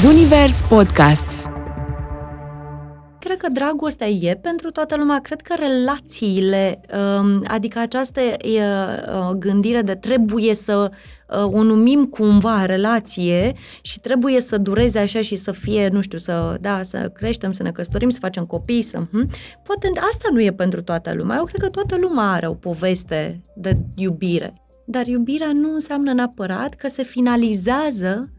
Zunivers Podcasts Cred că dragostea e pentru toată lumea. Cred că relațiile, um, adică această uh, gândire de trebuie să uh, o numim cumva relație și trebuie să dureze așa și să fie, nu știu, să, da, să creștem, să ne căsătorim, să facem copii, să... Hm? Poate asta nu e pentru toată lumea. Eu cred că toată lumea are o poveste de iubire. Dar iubirea nu înseamnă neapărat că se finalizează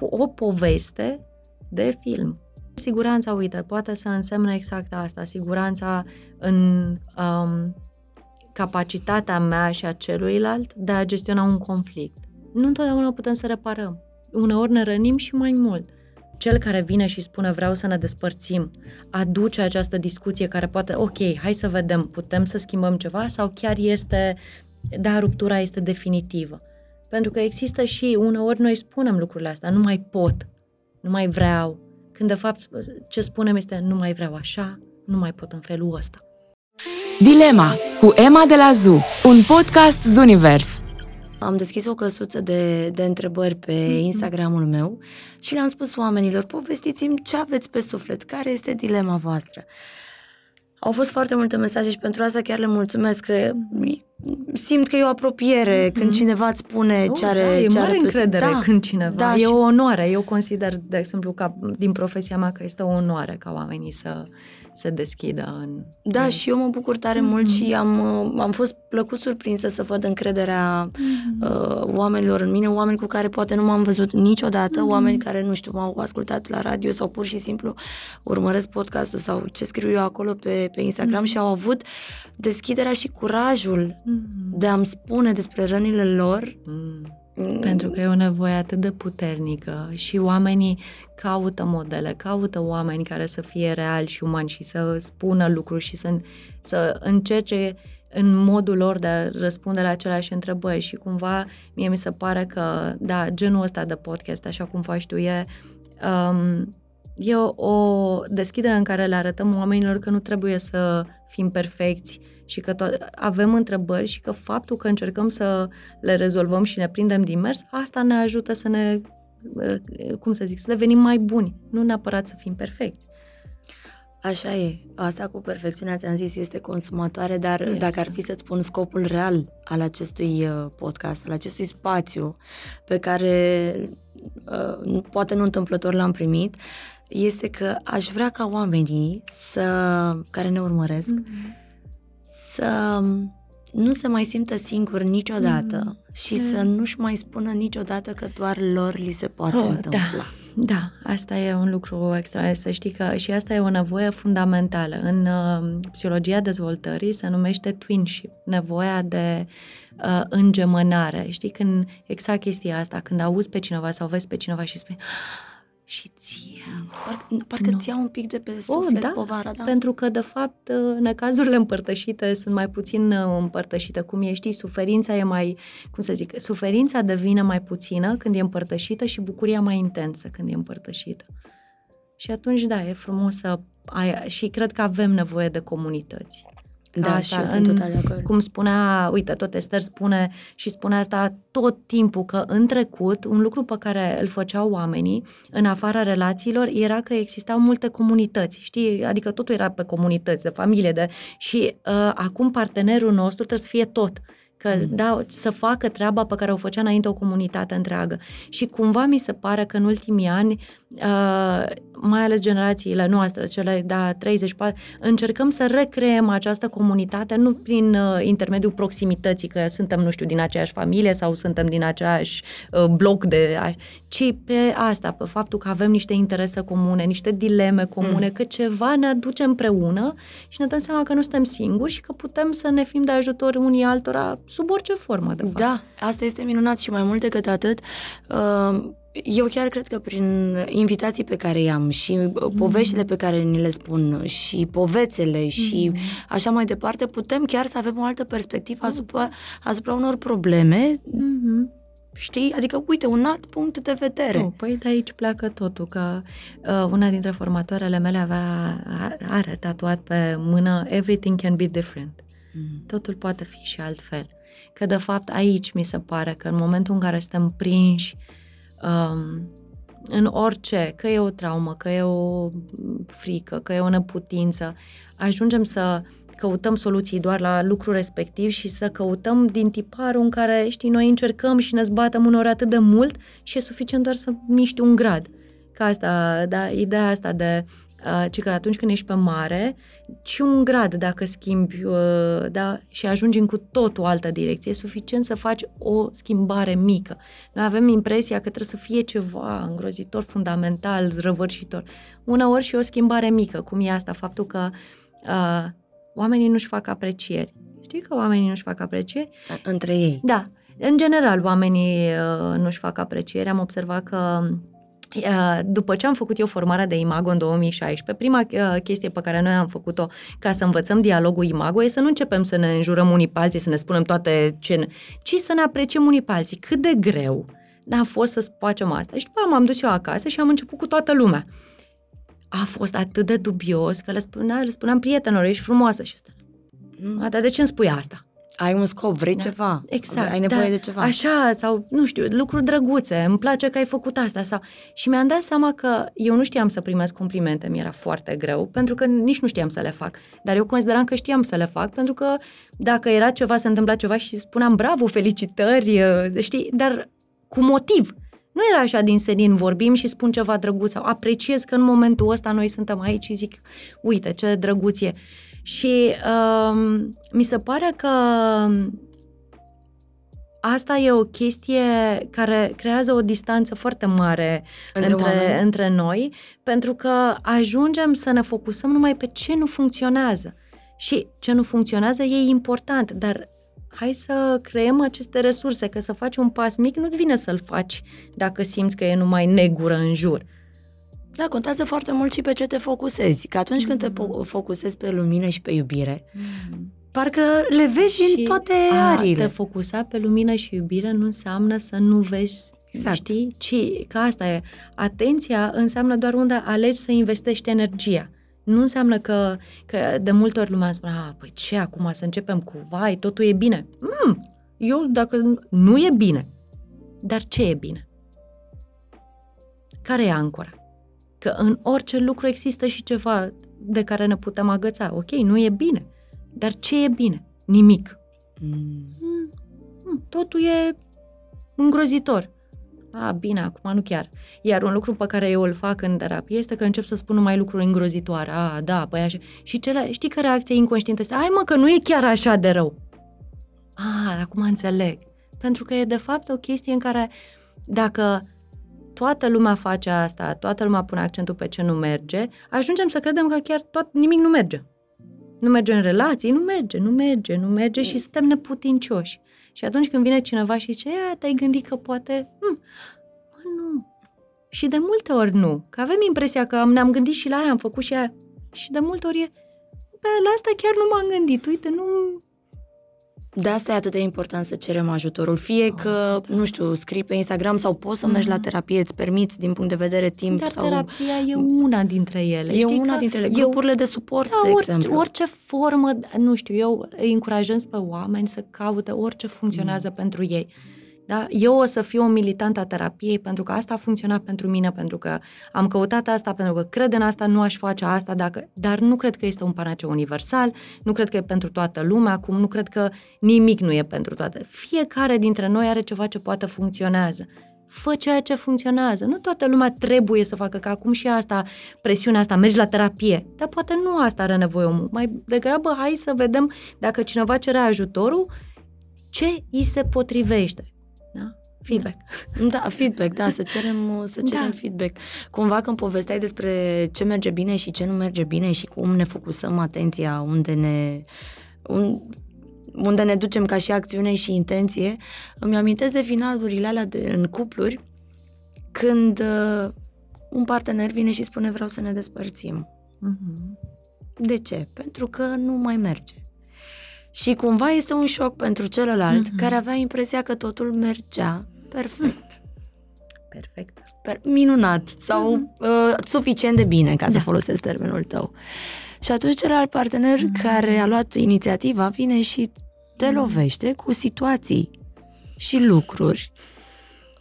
cu o poveste de film. Siguranța, uite, poate să însemne exact asta, siguranța în um, capacitatea mea și a celuilalt de a gestiona un conflict. Nu întotdeauna putem să reparăm. Uneori ne rănim și mai mult. Cel care vine și spune vreau să ne despărțim, aduce această discuție care poate, ok, hai să vedem, putem să schimbăm ceva sau chiar este, da, ruptura este definitivă. Pentru că există și uneori noi spunem lucrurile astea, nu mai pot, nu mai vreau, când de fapt ce spunem este nu mai vreau așa, nu mai pot în felul ăsta. Dilema cu Emma de la ZU, un podcast Zunivers. Am deschis o căsuță de, de întrebări pe mm-hmm. Instagramul meu și le-am spus oamenilor, povestiți-mi ce aveți pe suflet, care este dilema voastră. Au fost foarte multe mesaje și pentru asta chiar le mulțumesc că simt că e o apropiere mm-hmm. când cineva îți spune oh, ce are da, e ce mare are încredere da, când cineva. Da, e și... o onoare. Eu consider, de exemplu, ca din profesia mea că este o onoare ca oamenii să se deschidă în... Da, în... și eu mă bucur tare mm-hmm. mult și am, am fost plăcut surprinsă să văd încrederea mm-hmm. uh, oamenilor în mine, oameni cu care poate nu m-am văzut niciodată, mm-hmm. oameni care, nu știu, m-au ascultat la radio sau pur și simplu urmăresc podcastul sau ce scriu eu acolo pe, pe Instagram mm-hmm. și au avut deschiderea și curajul mm-hmm. de a-mi spune despre rănile lor. Mm. Pentru că e o nevoie atât de puternică și oamenii caută modele, caută oameni care să fie reali și umani și să spună lucruri și să, să încerce în modul lor de a răspunde la aceleași întrebări. Și cumva mie mi se pare că, da, genul ăsta de podcast, așa cum faci tu, e, um, e o, o deschidere în care le arătăm oamenilor că nu trebuie să fim perfecți, și că to- avem întrebări și că faptul că încercăm să le rezolvăm și ne prindem din mers, asta ne ajută să ne, uh, cum să zic, să devenim mai buni, nu neapărat să fim perfecți. Așa e. Asta cu perfecțiunea, ți-am zis, este consumatoare, dar yes. dacă ar fi să-ți spun scopul real al acestui uh, podcast, al acestui spațiu pe care uh, poate nu întâmplător l-am primit, este că aș vrea ca oamenii să, care ne urmăresc mm-hmm să nu se mai simtă singur niciodată mm. și mm. să nu-și mai spună niciodată că doar lor li se poate oh, întâmpla. Da. Da, asta e un lucru extra, să știi că și asta e o nevoie fundamentală. În uh, psihologia dezvoltării se numește twinship, nevoia de uh, îngemănare. Știi, când exact chestia asta, când auzi pe cineva sau vezi pe cineva și spui și ție. Parcă, parcă ți un pic de pe oh, suflet oh, da, povara, da? Pentru că, de fapt, necazurile împărtășite sunt mai puțin uh, împărtășite. Cum e, știi, suferința e mai, cum să zic, suferința devine mai puțină când e împărtășită și bucuria mai intensă când e împărtășită. Și atunci, da, e frumos să ai, și cred că avem nevoie de comunități. Da, asta, și eu sunt total de acord. Cum spunea, uite, tot Esther spune și spune asta tot timpul, că în trecut, un lucru pe care îl făceau oamenii în afara relațiilor era că existau multe comunități, știi? Adică totul era pe comunități, de familie, de... și uh, acum partenerul nostru trebuie să fie tot că mm. da, să facă treaba pe care o făcea înainte o comunitate întreagă. Și cumva mi se pare că în ultimii ani uh, mai ales generațiile noastre, cele da 34, încercăm să recreăm această comunitate nu prin uh, intermediul proximității, că suntem, nu știu, din aceeași familie sau suntem din aceeași uh, bloc de... ci pe asta, pe faptul că avem niște interese comune, niște dileme comune, mm. că ceva ne aduce împreună și ne dăm seama că nu suntem singuri și că putem să ne fim de ajutor unii altora sub orice formă, de fapt. Da, asta este minunat și mai mult decât atât, uh, eu chiar cred că prin invitații pe care i-am și mm. poveștile pe care ni le spun și povețele și mm. așa mai departe, putem chiar să avem o altă perspectivă asupra, asupra unor probleme mm-hmm. Știi? Adică, uite, un alt punct de vedere. Oh, păi de aici pleacă totul, că uh, una dintre formatoarele mele avea, are tatuat pe mână Everything can be different. Mm. Totul poate fi și altfel. Că, de fapt, aici mi se pare că în momentul în care suntem prinși uh, um, în orice, că e o traumă, că e o frică, că e o neputință, ajungem să căutăm soluții doar la lucrul respectiv și să căutăm din tiparul în care, știi, noi încercăm și ne zbatem uneori atât de mult și e suficient doar să miști un grad. Ca asta, da, ideea asta de Uh, ci că atunci când ești pe mare, și un grad dacă schimbi uh, da, și ajungi în cu tot o altă direcție, e suficient să faci o schimbare mică. Noi avem impresia că trebuie să fie ceva îngrozitor, fundamental, răvârșitor. Uneori și o schimbare mică, cum e asta, faptul că uh, oamenii nu-și fac aprecieri. Știi că oamenii nu-și fac aprecieri? Între ei. Da. În general, oamenii uh, nu-și fac aprecieri. Am observat că după ce am făcut eu formarea de Imago în 2016, prima uh, chestie pe care noi am făcut-o ca să învățăm dialogul Imago e să nu începem să ne înjurăm unii pe alții, să ne spunem toate ce... ci să ne apreciem unii pe alții. Cât de greu a fost să facem asta. Și după aceea m-am dus eu acasă și am început cu toată lumea. A fost atât de dubios că le, spunea, le spuneam prietenilor, ești frumoasă. Și asta. Mm. Dar de ce îmi spui asta? Ai un scop, vrei da. ceva, exact, ai nevoie da, de ceva. Așa, sau, nu știu, lucruri drăguțe, îmi place că ai făcut asta. sau Și mi-am dat seama că eu nu știam să primesc complimente, mi era foarte greu, pentru că nici nu știam să le fac. Dar eu consideram că știam să le fac, pentru că dacă era ceva, se întâmpla ceva și spuneam bravo, felicitări, știi, dar cu motiv. Nu era așa din senin, vorbim și spun ceva drăguț sau apreciez că în momentul ăsta noi suntem aici și zic, uite, ce drăguț e. Și um, mi se pare că asta e o chestie care creează o distanță foarte mare între, între, între noi, pentru că ajungem să ne focusăm numai pe ce nu funcționează. Și ce nu funcționează e important, dar hai să creăm aceste resurse, că să faci un pas mic nu-ți vine să-l faci dacă simți că e numai negură în jur. Da, contează foarte mult și pe ce te focusezi. Că atunci mm-hmm. când te mm. focusezi pe lumină și pe iubire, mm-hmm. parcă le vezi și din toate a, ariile. te focusa pe lumină și iubire nu înseamnă să nu vezi, exact. știi? Ci că asta e. Atenția înseamnă doar unde alegi să investești energia. Nu înseamnă că, că de multe ori lumea spune, a, păi ce, acum să începem cu vai, totul e bine. Mm, eu, dacă nu e bine, dar ce e bine? Care e ancora? Că în orice lucru există și ceva de care ne putem agăța. Ok, nu e bine. Dar ce e bine? Nimic. Mm. Mm, totul e îngrozitor. A, bine, acum nu chiar. Iar un lucru pe care eu îl fac în terapie este că încep să spun numai lucruri îngrozitoare. A, da, păi așa. Și cele, știi că reacția inconștientă este, ai mă, că nu e chiar așa de rău. A, acum înțeleg. Pentru că e de fapt o chestie în care dacă toată lumea face asta, toată lumea pune accentul pe ce nu merge, ajungem să credem că chiar tot nimic nu merge. Nu merge în relații, nu merge, nu merge, nu merge și suntem neputincioși. Și atunci când vine cineva și zice, ia, te-ai gândit că poate... Hm, mă, nu. Și de multe ori nu. Că avem impresia că ne-am gândit și la aia, am făcut și aia. Și de multe ori e, pe la asta chiar nu m-am gândit. Uite, nu, de asta e atât de important să cerem ajutorul. Fie oh, că, da. nu știu, scrii pe Instagram sau poți să mergi mm. la terapie, îți permiți din punct de vedere timp Dar sau... terapia e una dintre ele. E Știi una dintre ele. Grupurile de suport, da, de orice, exemplu. Orice formă, nu știu, eu îi încurajez pe oameni să caute orice funcționează mm. pentru ei. Da? Eu o să fiu o militantă a terapiei pentru că asta a funcționat pentru mine, pentru că am căutat asta, pentru că cred în asta, nu aș face asta, dacă... dar nu cred că este un panaceu universal, nu cred că e pentru toată lumea, acum nu cred că nimic nu e pentru toate. Fiecare dintre noi are ceva ce poate funcționează fă ceea ce funcționează. Nu toată lumea trebuie să facă, că acum și asta, presiunea asta, mergi la terapie. Dar poate nu asta are nevoie omul. Mai degrabă hai să vedem dacă cineva cere ajutorul, ce îi se potrivește. Da? Feedback. Da, feedback, da, să cerem, să cerem da. feedback. Cumva când povesteai despre ce merge bine și ce nu merge bine și cum ne focusăm atenția, unde ne, un, unde ne ducem ca și acțiune și intenție, îmi amintesc de finalurile alea de, în cupluri, când uh, un partener vine și spune vreau să ne despărțim. Uh-huh. De ce? Pentru că nu mai merge. Și cumva este un șoc pentru celălalt mm-hmm. care avea impresia că totul mergea perfect. Perfect. Per- minunat sau mm-hmm. uh, suficient de bine, ca da. să folosesc termenul tău. Și atunci celălalt partener mm-hmm. care a luat inițiativa vine și te mm-hmm. lovește cu situații și lucruri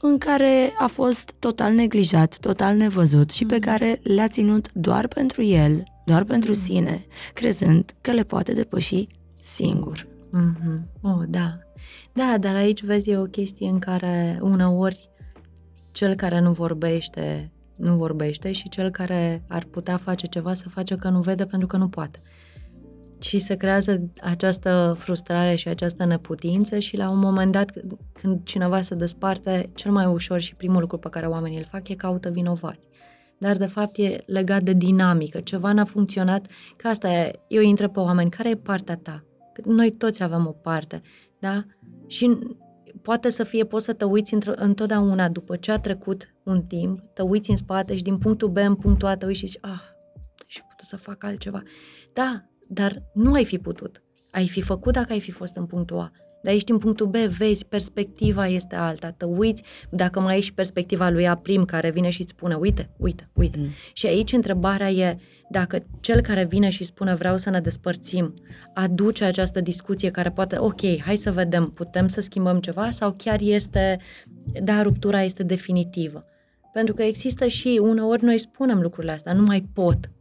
în care a fost total neglijat, total nevăzut și pe Mhm. care le-a ținut doar pentru el, doar pentru Mhm. sine, crezând că le poate depăși singur. Mm-hmm. Oh, da. Da, dar aici vezi e o chestie în care uneori cel care nu vorbește, nu vorbește și cel care ar putea face ceva să face că nu vede pentru că nu poate. Și se creează această frustrare și această neputință și la un moment dat când cineva se desparte, cel mai ușor și primul lucru pe care oamenii îl fac e caută vinovați. Dar de fapt e legat de dinamică, ceva n-a funcționat, că asta e, eu îi întreb pe oameni, care e partea ta? Că Noi toți avem o parte, da? Și poate să fie, poți să te uiți într- întotdeauna după ce a trecut un timp, te uiți în spate și din punctul B în punctul A te uiți și zici, ah, și putut să fac altceva. Da, dar nu ai fi putut. Ai fi făcut dacă ai fi fost în punctul A. Dar ești în punctul B, vezi, perspectiva este alta, te uiți, dacă mai ai și perspectiva lui A prim care vine și îți spune, uite, uite, uite. Mm. Și aici întrebarea e dacă cel care vine și spune vreau să ne despărțim, aduce această discuție care poate, ok, hai să vedem, putem să schimbăm ceva sau chiar este, da, ruptura este definitivă. Pentru că există și uneori noi spunem lucrurile astea, nu mai pot,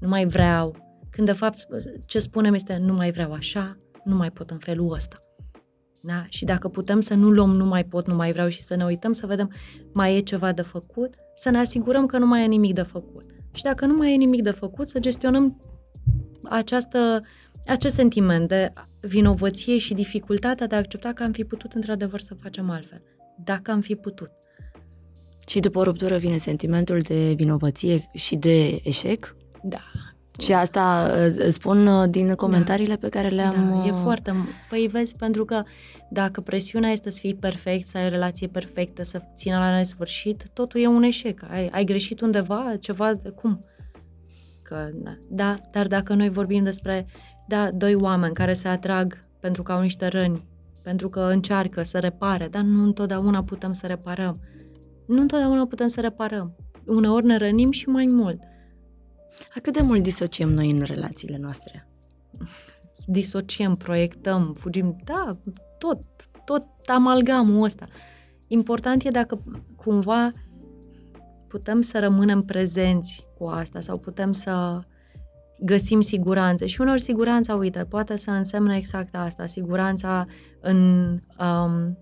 nu mai vreau, când de fapt ce spunem este nu mai vreau așa, nu mai pot în felul ăsta. Da? Și dacă putem să nu luăm nu mai pot, nu mai vreau și să ne uităm să vedem mai e ceva de făcut, să ne asigurăm că nu mai e nimic de făcut. Și dacă nu mai e nimic de făcut, să gestionăm această, acest sentiment de vinovăție și dificultatea de a accepta că am fi putut într-adevăr să facem altfel. Dacă am fi putut. Și după o ruptură vine sentimentul de vinovăție și de eșec. Da. Și asta uh, spun uh, din comentariile pe care le-am... Da, e uh, foarte... Păi vezi, pentru că dacă presiunea este să fii perfect, să ai o relație perfectă, să țină la nesfârșit, totul e un eșec. Ai, ai greșit undeva, ceva, cum? Că, da. da, dar dacă noi vorbim despre, da, doi oameni care se atrag pentru că au niște răni, pentru că încearcă să repare, dar nu întotdeauna putem să reparăm. Nu întotdeauna putem să reparăm. Uneori ne rănim și mai mult. A cât de mult disociem noi în relațiile noastre? disociem, proiectăm, fugim, da, tot, tot amalgamul ăsta. Important e dacă cumva putem să rămânem prezenți cu asta sau putem să găsim siguranță. Și uneori siguranța, uite, poate să însemne exact asta, siguranța în um,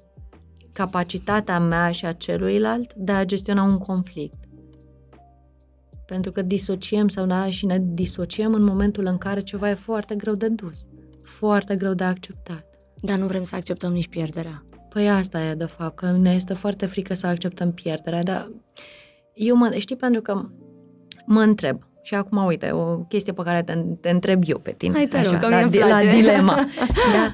capacitatea mea și a celuilalt de a gestiona un conflict. Pentru că disociem sau da, și ne disociem în momentul în care ceva e foarte greu de dus, foarte greu de acceptat. Dar nu vrem să acceptăm nici pierderea. Păi asta e, de fapt, că ne este foarte frică să acceptăm pierderea, dar eu mă, știi, pentru că mă întreb, și acum, uite, o chestie pe care te, te întreb eu pe tine, Hai, te așa, rog, că la, mie îmi di- la place. dilema. da?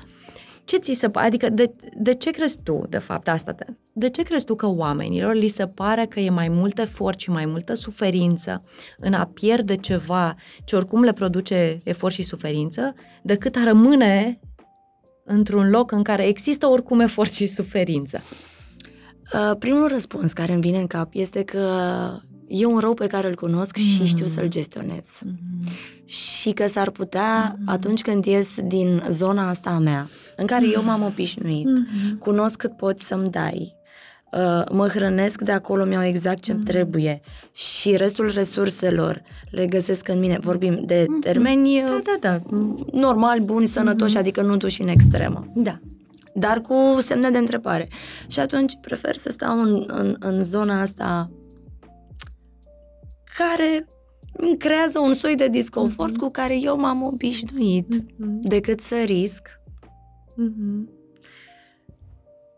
Ce ți se pare? Adică, de, de ce crezi tu, de fapt, asta? Te, de ce crezi tu că oamenilor li se pare că e mai mult efort și mai multă suferință în a pierde ceva ce oricum le produce efort și suferință, decât a rămâne într-un loc în care există oricum efort și suferință? Uh, primul răspuns care îmi vine în cap este că e un rău pe care îl cunosc și Mm. știu să-l gestionez. Mm-hmm. Și că s-ar putea, Mhm. atunci când ies din zona asta a mea, în care eu m-am obișnuit, Mm-hmm. cunosc cât poți să-mi dai, uh, mă hrănesc de acolo, mi-au exact ce-mi trebuie și restul resurselor le găsesc în mine. Vorbim de termeni Da, uh, da, da. normali, buni, sănătoși, adică nu duși în extremă. Da. dar cu semne de întrebare. Și atunci prefer să stau în, în, în zona asta care îmi creează un soi de disconfort Mhm. cu care eu m-am obișnuit Mm-hmm. decât să risc Mm-hmm.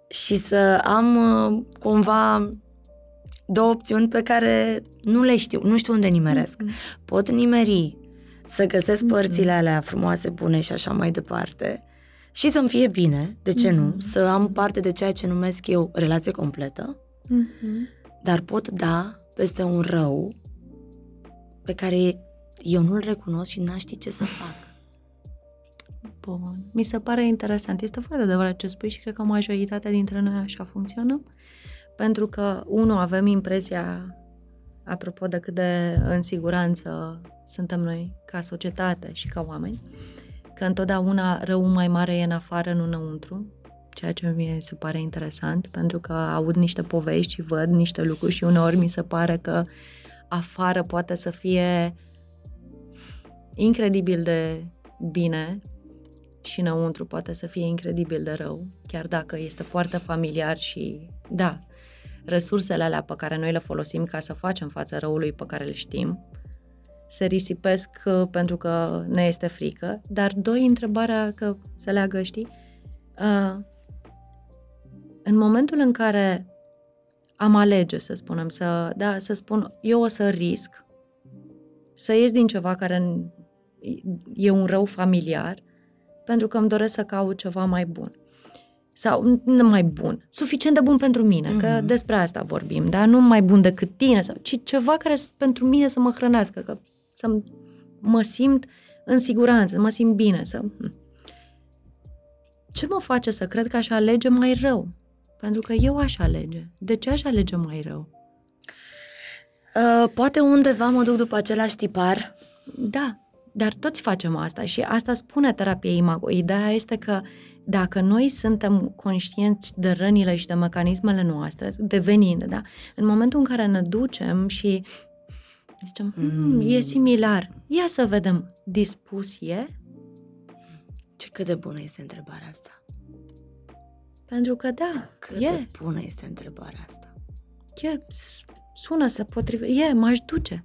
și să am uh, cumva două opțiuni pe care nu le știu, nu știu unde nimeresc. Pot nimeri să găsesc Mhm. părțile alea frumoase, bune și așa mai departe și să-mi fie bine, de ce nu, Mhm. să am parte de ceea ce numesc eu relație completă, Mm-hmm. dar pot da peste un rău pe care eu nu-l recunosc și n-aș ști ce să fac. Bun. Mi se pare interesant. Este foarte adevărat ce spui și cred că majoritatea dintre noi așa funcționăm. Pentru că, unu, avem impresia, apropo de cât de în siguranță suntem noi ca societate și ca oameni, că întotdeauna răul mai mare e în afară, nu înăuntru. ceea ce mie se pare interesant, pentru că aud niște povești și văd niște lucruri și uneori mi se pare că afară poate să fie incredibil de bine și înăuntru poate să fie incredibil de rău, chiar dacă este foarte familiar și, da, resursele alea pe care noi le folosim ca să facem față răului pe care le știm, se risipesc uh, pentru că ne este frică, dar doi, întrebarea că se leagă, știi, uh, în momentul în care am alege, să spunem, să, da, să spun, eu o să risc să ies din ceva care e un rău familiar, pentru că îmi doresc să caut ceva mai bun. Sau nu mai bun, suficient de bun pentru mine, mm-hmm. că mhm. despre asta vorbim, dar nu mai bun decât tine, sau, ci ceva care pentru mine să mă hrănească, că să mă simt în siguranță, să mă simt bine, să... Hm. Ce mă face să cred că aș alege mai rău? Pentru că eu aș alege. De ce aș alege mai rău? Uh, poate undeva mă duc după același tipar. Da, dar toți facem asta și asta spune terapia imago. Ideea este că dacă noi suntem conștienți de rănile și de mecanismele noastre, devenind, da? În momentul în care ne ducem și zicem, mm. e similar, ia să vedem, dispus e? Ce cât de bună este întrebarea asta. Pentru că da, Cât e. de bună este întrebarea asta. E, sună să potrivește, e, m-aș duce.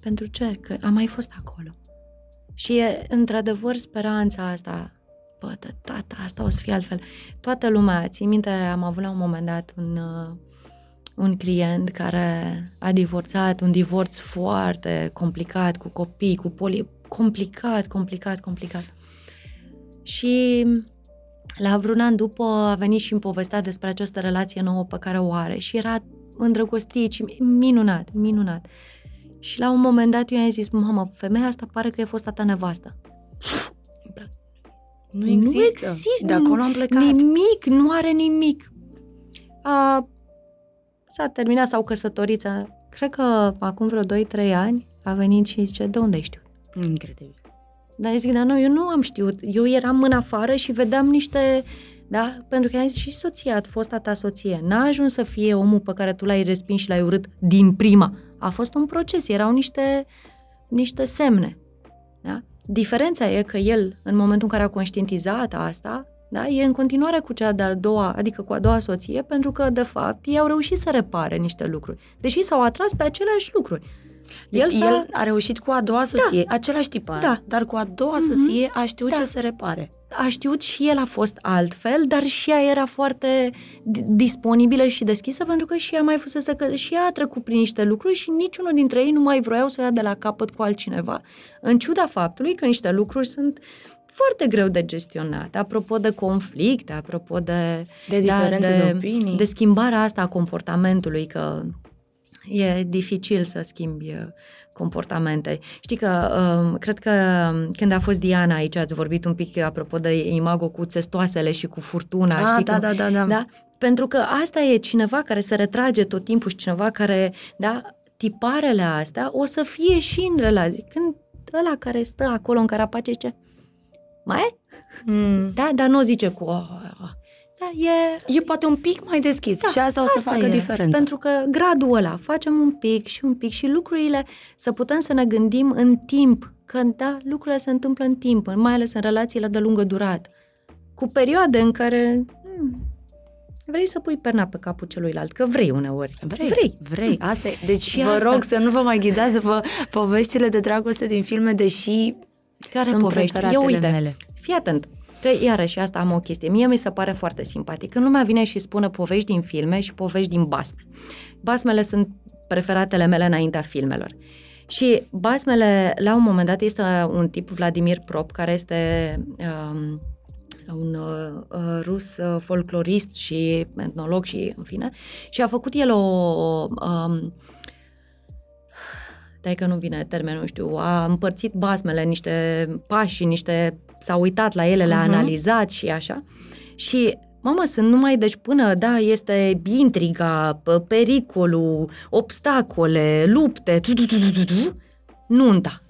Pentru ce? Că am mai fost acolo. Și e, într-adevăr, speranța asta, bă, tata, asta o să fie altfel. Toată lumea, ții minte, am avut la un moment dat un, uh, un client care a divorțat, un divorț foarte complicat, cu copii, cu poli... Complicat, complicat, complicat. Și la vreun an după a venit și îmi povestea despre această relație nouă pe care o are și era îndrăgostit și minunat, minunat. Și la un moment dat eu i-am zis, mamă, femeia asta pare că e fost ta nevastă. Nu există. Nu există. De acolo am plecat. Nimic, nu are nimic. A, s-a terminat, s-au căsătorit. Cred că acum vreo 2-3 ani a venit și zice, de unde știu? Incredibil. Dar zic, dar nu, eu nu am știut. Eu eram în afară și vedeam niște... Da? Pentru că am zis și soția, fosta ta soție, n-a ajuns să fie omul pe care tu l-ai respins și l-ai urât din prima. A fost un proces, erau niște, niște semne. Da? Diferența e că el, în momentul în care a conștientizat asta, da, e în continuare cu cea de-a doua, adică cu a doua soție, pentru că, de fapt, ei au reușit să repare niște lucruri, deși s-au atras pe aceleași lucruri. Deci el, el a reușit cu a doua soție, da. același tipar, da. dar cu a doua mm-hmm. soție a știut da. ce să repare. A știut și el a fost altfel, dar și ea era foarte disponibilă și deschisă pentru că și ea mai fusese că și ea a trecut prin niște lucruri și niciunul dintre ei nu mai vroiau să o ia de la capăt cu altcineva, în ciuda faptului că niște lucruri sunt foarte greu de gestionat. Apropo de conflicte, apropo de... De diferențe da, de, de opinii. De schimbarea asta a comportamentului, că e dificil să schimbi uh, comportamente. Știi că, um, cred că um, când a fost Diana aici, ați vorbit un pic apropo de imago cu țestoasele și cu furtuna. Ah, știi da, cum, da, da, da, da. Pentru că asta e cineva care se retrage tot timpul și cineva care, da, tiparele astea o să fie și în relații. Când ăla care stă acolo în carapace zice, mai mm. Da, dar nu o zice cu, oh, oh, da, e... E poate un pic mai deschis da, și asta o să asta facă e. diferența. Pentru că gradul ăla, facem un pic și un pic și lucrurile, să putem să ne gândim în timp, că da, lucrurile se întâmplă în timp, mai ales în relațiile de lungă durată. Cu perioade în care hmm, vrei să pui perna pe capul celuilalt, că vrei uneori. Vrei, vrei. vrei. Asta e. Deci și vă asta. rog să nu vă mai ghidați după poveștile de dragoste din filme, deși care sunt povești? Eu uite, mele. fii atent, Că, iarăși, asta am o chestie. Mie mi se pare foarte simpatic. Când lumea vine și spune povești din filme și povești din basme. Basmele sunt preferatele mele înaintea filmelor. Și basmele, la un moment dat, este un tip, Vladimir Prop, care este um, un uh, uh rus uh, folclorist și etnolog și, în fine, și a făcut el o... Um, dai că nu vine termenul, știu, a împărțit basmele în niște pași, niște s-a uitat la ele, le-a uh-huh. analizat și așa. Și Mamă, sunt numai, deci până, da, este intriga, pericolul, obstacole, lupte, tu, tu, tu, tu, tu, nunta,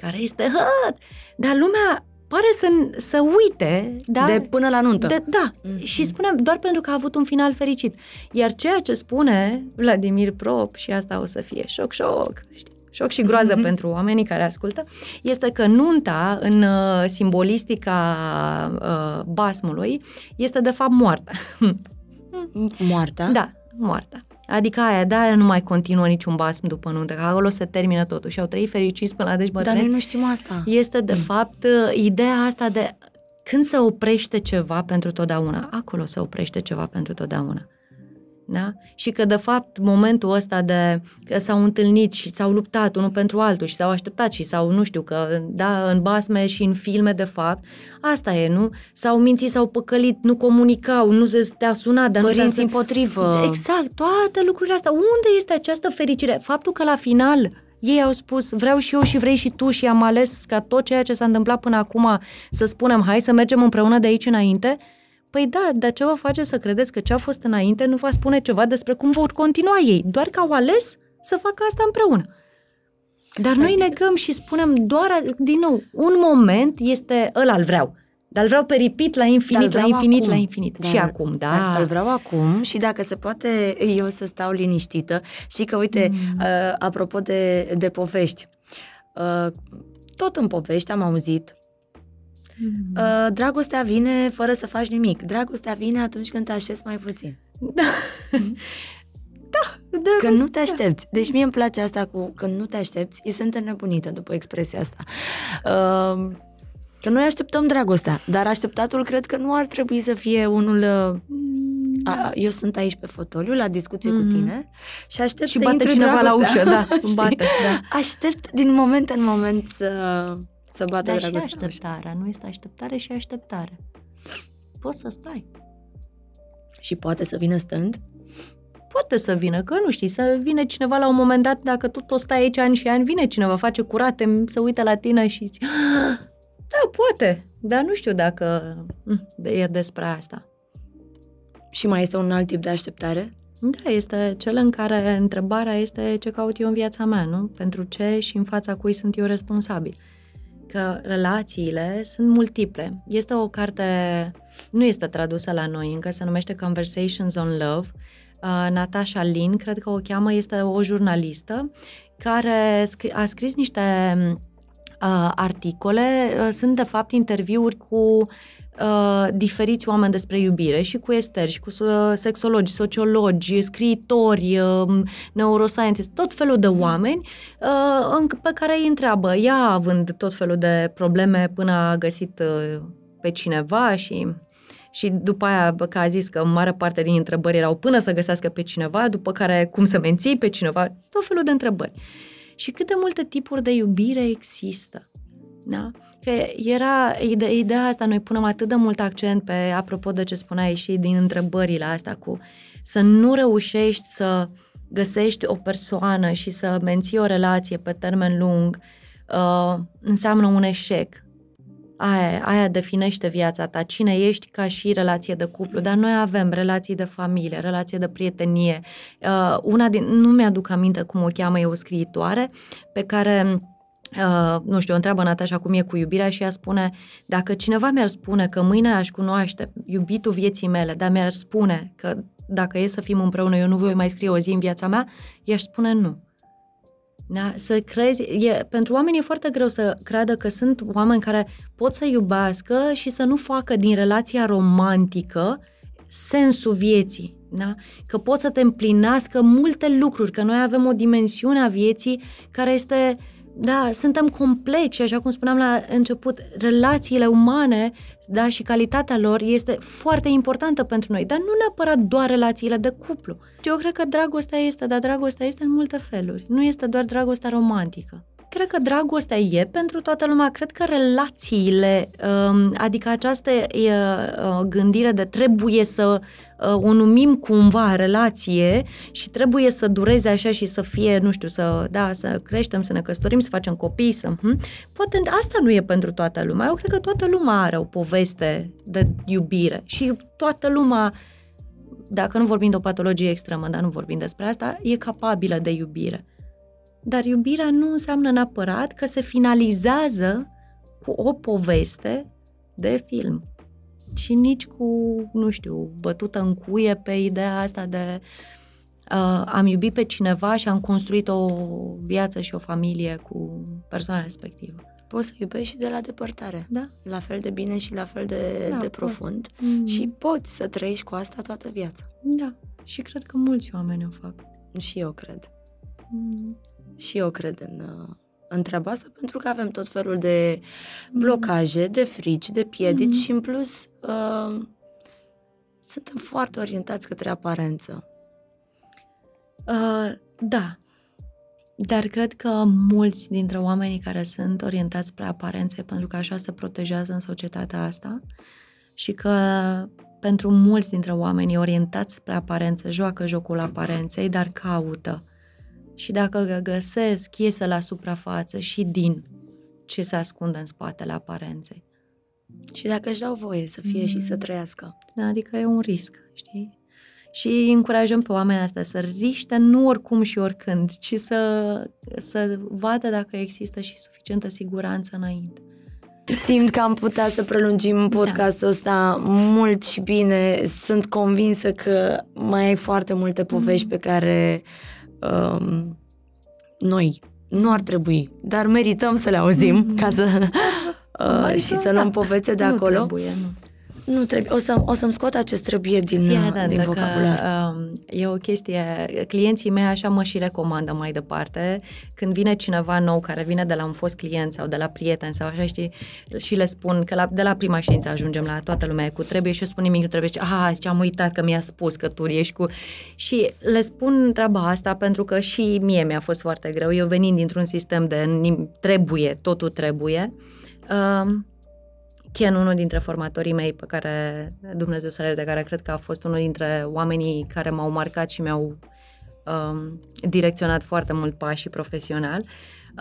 care este hăt. Dar lumea pare să, să uite, da? De până la nuntă. De, da, mm-hmm. și spunem doar pentru că a avut un final fericit. Iar ceea ce spune Vladimir Prop, și asta o să fie șoc, șoc, știi? Șoc și groază mm-hmm. pentru oamenii care ascultă, este că nunta în uh, simbolistica uh, basmului este de fapt moartea. Moartea? Da, moartea. Adică aia, de aia nu mai continuă niciun basm după nuntă, că acolo se termină totul și au trăit fericiți până la deci Dar noi nu știm asta. Este de fapt ideea asta de când se oprește ceva pentru totdeauna, acolo se oprește ceva pentru totdeauna. Da? Și că, de fapt, momentul ăsta de că s-au întâlnit și s-au luptat unul pentru altul și s-au așteptat și s-au, nu știu, că, da, în basme și în filme, de fapt, asta e, nu? S-au mințit, s-au păcălit, nu comunicau, nu se te-a sunat, dar Părinți nu să... împotrivă. Exact, toate lucrurile astea. Unde este această fericire? Faptul că la final ei au spus, vreau și eu și vrei și tu și am ales ca tot ceea ce s-a întâmplat până acum să spunem, hai să mergem împreună de aici înainte, Păi da, dar ce vă face să credeți că ce a fost înainte nu va spune ceva despre cum vor continua ei, doar că au ales să facă asta împreună. Dar noi negăm și spunem doar, din nou, un moment este ăla îl vreau. Dar îl vreau peripit la infinit, la infinit, acum. la infinit. Da. Și acum, da. da. Îl vreau acum și dacă se poate eu să stau liniștită și că, uite, mm. uh, apropo de, de povești, uh, tot în povești am auzit Mm-hmm. Uh, dragostea vine fără să faci nimic. Dragostea vine atunci când te aștepți mai puțin. Da. da, dragostea. Când nu te aștepți. Deci mie îmi place asta cu când nu te aștepți. Eu sunt înnebunită după expresia asta. Uh, că noi așteptăm dragostea, dar așteptatul cred că nu ar trebui să fie unul... Uh, a, eu sunt aici pe fotoliu la discuție mm-hmm. cu tine și aștept și să bate cineva dragostea. la ușă, da, bate, da. Aștept din moment în moment să să bată Dar dragostea. și așteptarea, nu este așteptare și așteptare. Poți să stai. Și poate să vină stând? Poate să vină, că nu știi, să vină cineva la un moment dat, dacă tu tot stai aici ani și ani, vine cineva, face curate, să uită la tine și zici, ah, da, poate, dar nu știu dacă hm, e despre asta. Și mai este un alt tip de așteptare? Da, este cel în care întrebarea este ce caut eu în viața mea, nu? Pentru ce și în fața cui sunt eu responsabil că relațiile sunt multiple. Este o carte, nu este tradusă la noi încă, se numește Conversations on Love. Uh, Natasha Lin, cred că o cheamă, este o jurnalistă care a scris niște uh, articole, uh, sunt de fapt interviuri cu uh, diferiți oameni despre iubire și cu esteri și cu uh, sexologi, sociologi, scriitori, uh, neuroscientists, tot felul de oameni uh, pe care îi întreabă, ea având tot felul de probleme până a găsit uh, pe cineva și și după aia, că a zis că mare parte din întrebări erau până să găsească pe cineva, după care cum să menții pe cineva, tot felul de întrebări. Și câte multe tipuri de iubire există. Da? Că era ide- ideea asta, noi punem atât de mult accent pe, apropo de ce spuneai și din întrebările astea cu să nu reușești să găsești o persoană și să menții o relație pe termen lung, uh, înseamnă un eșec. Aia, aia definește viața ta, cine ești ca și relație de cuplu, dar noi avem relații de familie, relație de prietenie. Uh, una din, nu mi-aduc aminte cum o cheamă, e o scriitoare pe care Uh, nu știu, o întreabă Natasha cum e cu iubirea și ea spune, dacă cineva mi-ar spune că mâine aș cunoaște iubitul vieții mele, dar mi-ar spune că dacă e să fim împreună, eu nu voi mai scrie o zi în viața mea, i-aș spune nu. Da? Să crezi, e, pentru oameni e foarte greu să creadă că sunt oameni care pot să iubească și să nu facă din relația romantică sensul vieții. Da? Că pot să te împlinească multe lucruri, că noi avem o dimensiune a vieții care este uh, da, suntem complexi, așa cum spuneam la început, relațiile umane, da, și calitatea lor este foarte importantă pentru noi, dar nu neapărat doar relațiile de cuplu. Eu cred că dragostea este, dar dragostea este în multe feluri. Nu este doar dragostea romantică cred că dragostea e pentru toată lumea. Cred că relațiile, um, adică această uh, gândire de trebuie să uh, o numim cumva relație și trebuie să dureze așa și să fie, nu știu, să, da, să creștem, să ne căsătorim, să facem copii, să... Hm? Poate asta nu e pentru toată lumea. Eu cred că toată lumea are o poveste de iubire și toată lumea dacă nu vorbim de o patologie extremă, dar nu vorbim despre asta, e capabilă de iubire. Dar iubirea nu înseamnă neapărat că se finalizează cu o poveste de film. Și nici cu, nu știu, bătută în cuie pe ideea asta de uh, am iubit pe cineva și am construit o viață și o familie cu persoana respectivă. Poți să iubești și de la depărtare. Da. La fel de bine și la fel de, Da, de poți. profund. Mm. Și poți să trăiești cu asta toată viața. Da. Și cred că mulți oameni o fac. Și eu cred. Mm. Și eu cred în, uh, în treaba asta, pentru că avem tot felul de blocaje, de frici, de piedici Mhm. și în plus uh, suntem foarte orientați către aparență. Uh, da. Dar cred că mulți dintre oamenii care sunt orientați spre aparențe, pentru că așa se protejează în societatea asta, și că pentru mulți dintre oamenii orientați spre aparențe joacă jocul aparenței, dar caută. Și dacă găsesc, iese la suprafață și din ce se ascunde în spatele aparenței. Și dacă își dau voie să fie și să Mhm. trăiască. Adică e un risc, știi? Și încurajăm pe oamenii astea să riște nu oricum și oricând, ci să, să vadă dacă există și suficientă siguranță înainte. Simt că am putea să prelungim podcastul ăsta mult și bine. Sunt convinsă că mai ai foarte multe povești pe care um, noi nu ar trebui, dar merităm să le auzim ca să uh, Adică, și să luăm da, povețe de nu acolo. Trebuie, nu. Nu trebuie. O, să, o să-mi scot acest trebuie din, Fii uh, atentă din că vocabular. um, e o chestie, clienții mei așa mă și recomandă mai departe, când vine cineva nou care vine de la un fost client sau de la prieten sau așa, știi, și le spun că la, de la prima ședință ajungem la toată lumea e cu trebuie și eu spun nimic nu trebuie și ah, zice, am uitat că mi-a spus că tu ești cu... Și le spun treaba asta pentru că și mie mi-a fost foarte greu, eu venind dintr-un sistem de nim- trebuie, totul trebuie, um, Ken, unul dintre formatorii mei pe care, Dumnezeu să le ierte, care cred că a fost unul dintre oamenii care m-au marcat și mi-au um, direcționat foarte mult pașii profesional,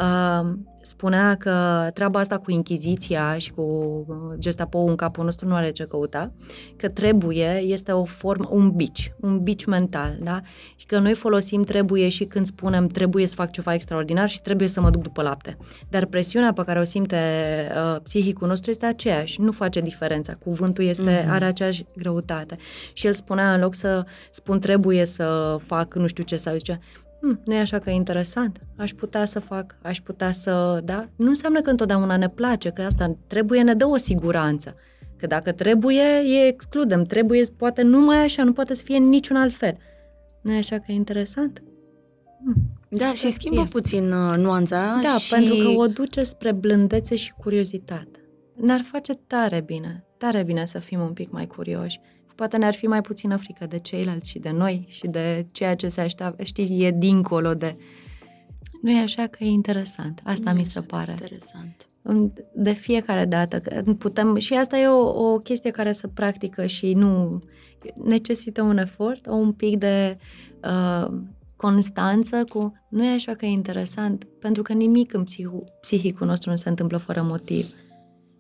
um, spunea că treaba asta cu Inchiziția și cu uh, gestapo în capul nostru nu are ce căuta, că trebuie este o formă, un bici, un bici mental, da? Și că noi folosim trebuie și când spunem trebuie să fac ceva extraordinar și trebuie să mă duc după lapte. Dar presiunea pe care o simte uh, psihicul nostru este aceeași, nu face diferența. Cuvântul este, Mhm. are aceeași greutate. Și el spunea, în loc să spun trebuie să fac nu știu ce, sau zicea, hm, nu e așa că e interesant, aș putea să fac, aș putea să, da? Nu înseamnă că întotdeauna ne place, că asta trebuie ne dă o siguranță. Că dacă trebuie, e excludem, trebuie, poate numai așa, nu poate să fie în niciun alt fel. Nu e așa că e interesant? Da, și schimbă e. puțin uh, nuanța Da, și... pentru că o duce spre blândețe și curiozitate. Ne-ar face tare bine, tare bine să fim un pic mai curioși. Poate ne-ar fi mai puțină frică de ceilalți și de noi și de ceea ce se așteaptă, știi, e dincolo de... Nu e așa că e interesant. Asta Nu mi e se așa de pare. Interesant. De fiecare dată că putem, și asta e o, o chestie care se practică și nu necesită un efort, o un pic de uh, constanță cu nu e așa că e interesant, pentru că nimic în psihu, psihicul nostru nu se întâmplă fără motiv.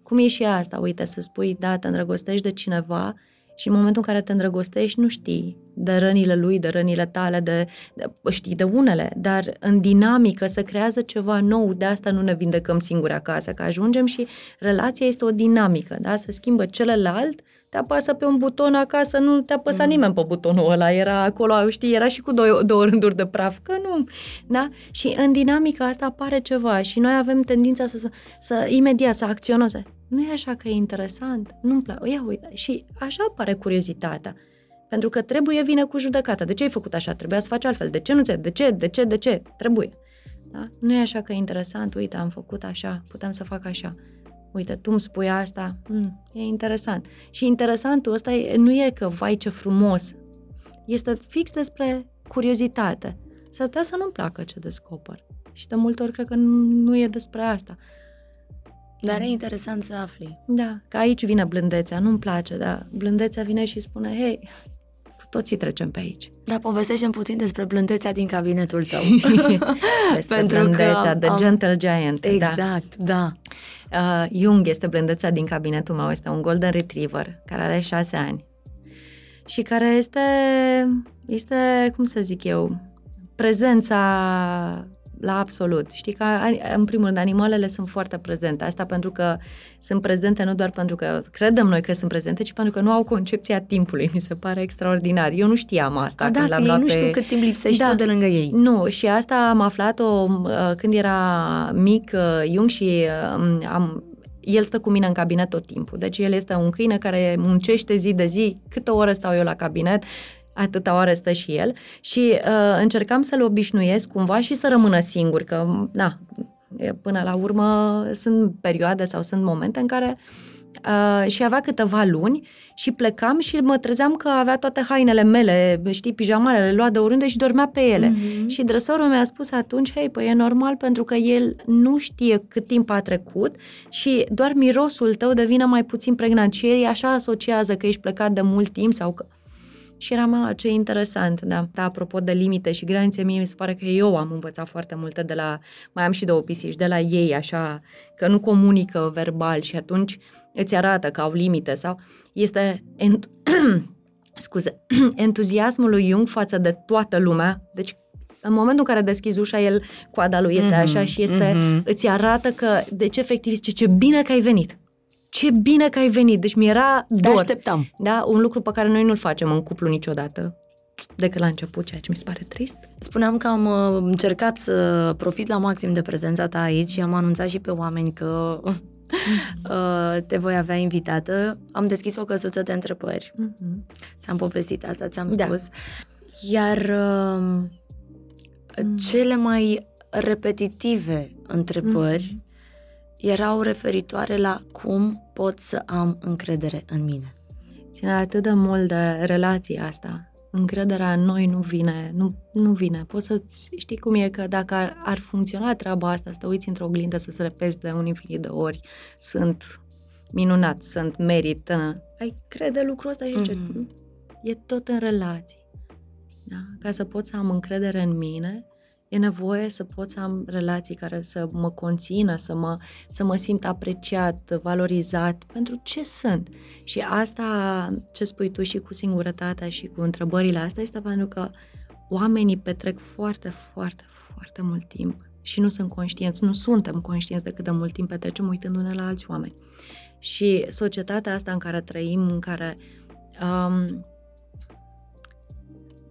Cum e și asta, uite, să spui, da, te îndrăgostești de cineva și în momentul în care te îndrăgostești nu știi de rănile lui, de rănile tale, de, de știi de unele, dar în dinamică se creează ceva nou, de asta nu ne vindecăm singuri acasă, că ajungem și relația este o dinamică, da? Se schimbă celălalt, te apasă pe un buton acasă, nu te apăsa mm. nimeni pe butonul ăla, era acolo, știi, era și cu două, două rânduri de praf, că nu, da? Și în dinamica asta apare ceva și noi avem tendința să, să, să imediat să acționăm, să, nu e așa că e interesant, nu-mi place, ia uite, și așa apare curiozitatea. Pentru că trebuie vine cu judecata. De ce ai făcut așa? Trebuia să faci altfel. De ce nu ți De ce? De ce? De ce? Trebuie. Da? Nu e așa că e interesant. Uite, am făcut așa. Putem să fac așa. Uite, tu îmi spui asta. Mm, e interesant. Și interesantul ăsta e, nu e că, vai, ce frumos. Este fix despre curiozitate. S-ar putea să nu-mi placă ce descoper. Și de multe ori cred că nu, nu e despre asta. Dar e interesant să afli. Da, că aici vine blândețea, nu-mi place, dar blândețea vine și spune, hei, cu toții trecem pe aici. Dar povestește puțin despre blândețea din cabinetul tău. Despre Pentru că blândețea, am- The am- Gentle Giant. Da. exact, da. Uh, Jung este blândețea din cabinetul meu, este un Golden Retriever care are șase ani și care este, este, cum să zic eu, prezența la absolut. Știi că, în primul rând, animalele sunt foarte prezente. Asta pentru că sunt prezente nu doar pentru că credem noi că sunt prezente, ci pentru că nu au concepția timpului. Mi se pare extraordinar. Eu nu știam asta A, când da, l-am luat nu pe... știu cât timp lipsești da. tu de lângă ei. Nu, și asta am aflat-o uh, când era mic uh, Jung și uh, am, el stă cu mine în cabinet tot timpul. Deci el este un câine care muncește zi de zi, câte oră stau eu la cabinet, atâta oară stă și el și uh, încercam să-l obișnuiesc cumva și să rămână singur, că, na, până la urmă sunt perioade sau sunt momente în care Uh, și avea câteva luni și plecam și mă trezeam că avea toate hainele mele, știi, pijamale, le lua de oriunde și dormea pe ele. Mm-hmm. Și dresorul mi-a spus atunci, hei, păi e normal pentru că el nu știe cât timp a trecut și doar mirosul tău devine mai puțin pregnant și ei așa asociază că ești plecat de mult timp sau că și eram, ce interesant, da. da. Apropo de limite și granițe, mie mi se pare că eu am învățat foarte multe de la, mai am și două pisici, de la ei, așa, că nu comunică verbal și atunci îți arată că au limite sau este, ent- scuze, entuziasmul lui Jung față de toată lumea, deci în momentul în care deschizi ușa, el, coada lui este mm-hmm, așa și este, mm-hmm. îți arată că, deci efectiv, zice, ce bine că ai venit ce bine că ai venit. Deci mi-era dor. Te așteptam. Da, un lucru pe care noi nu-l facem în cuplu niciodată decât la început, ceea ce mi se pare trist. Spuneam că am uh, încercat să profit la maxim de prezența ta aici și am anunțat și pe oameni că uh, te voi avea invitată. Am deschis o căsuță de întrebări. Mm-hmm. Ți-am povestit asta, ți-am da. spus. Da. Iar uh, mm. cele mai repetitive întrebări mm-hmm erau referitoare la cum pot să am încredere în mine. Ține atât de mult de relația asta. Încrederea în noi nu vine, nu, nu vine. Poți să știi cum e că dacă ar, ar funcționa treaba asta, să te uiți într-o oglindă, să se repezi de un infinit de ori, sunt minunat, sunt merit, ai crede lucrul ăsta și mm-hmm. e tot în relații. Da? Ca să pot să am încredere în mine, E nevoie să pot să am relații care să mă conțină, să mă, să mă simt apreciat, valorizat pentru ce sunt. Și asta, ce spui tu și cu singurătatea și cu întrebările astea, este pentru că oamenii petrec foarte, foarte, foarte mult timp și nu sunt conștienți, nu suntem conștienți de cât de mult timp petrecem uitându-ne la alți oameni. Și societatea asta în care trăim, în care um,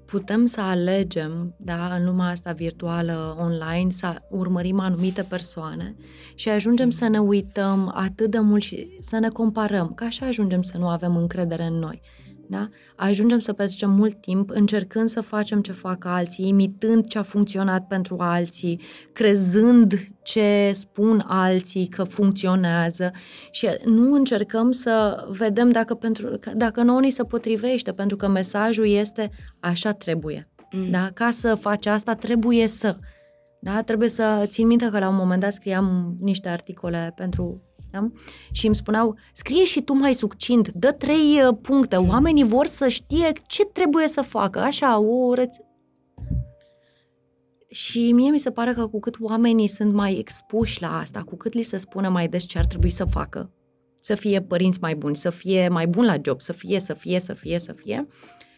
putem să alegem, da, în lumea asta virtuală, online, să urmărim anumite persoane și ajungem să ne uităm atât de mult și să ne comparăm, că așa ajungem să nu avem încredere în noi. Da? Ajungem să petrecem mult timp încercând să facem ce fac alții, imitând ce a funcționat pentru alții, crezând ce spun alții că funcționează și nu încercăm să vedem dacă, pentru, dacă nouă ni se potrivește, pentru că mesajul este așa trebuie. Mm. Da? Ca să faci asta, trebuie să. Da? Trebuie să țin minte că la un moment dat scriam niște articole pentru da? Și îmi spuneau, scrie și tu mai succint, dă trei uh, puncte, oamenii vor să știe ce trebuie să facă, așa, o reț- și mie mi se pare că cu cât oamenii sunt mai expuși la asta, cu cât li se spune mai des ce ar trebui să facă, să fie părinți mai buni, să fie mai buni la job, să fie, să fie, să fie, să fie,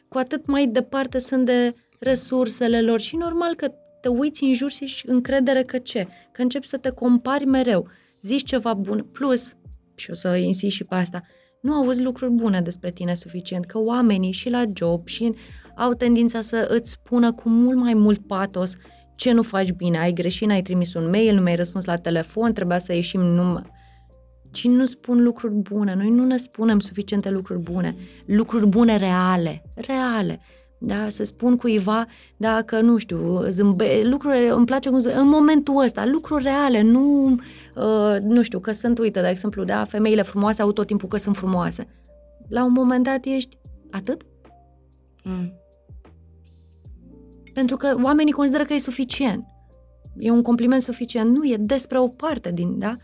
cu atât mai departe sunt de resursele lor. Și normal că te uiți în jur și încredere că ce? Că începi să te compari mereu zici ceva bun, plus, și o să insist și pe asta, nu auzi lucruri bune despre tine suficient, că oamenii și la job și au tendința să îți spună cu mult mai mult patos ce nu faci bine, ai greșit, n-ai trimis un mail, nu mi-ai răspuns la telefon, trebuia să ieșim, nu... Și nu spun lucruri bune, noi nu ne spunem suficiente lucruri bune, lucruri bune reale, reale. Da? să spun cuiva dacă, nu știu, zâmbe, lucruri, îmi place cum în momentul ăsta, lucruri reale, nu, uh, nu știu, că sunt, uite, de exemplu, da, femeile frumoase au tot timpul că sunt frumoase. La un moment dat ești atât? Mm. Pentru că oamenii consideră că e suficient. E un compliment suficient. Nu, e despre o parte din, da?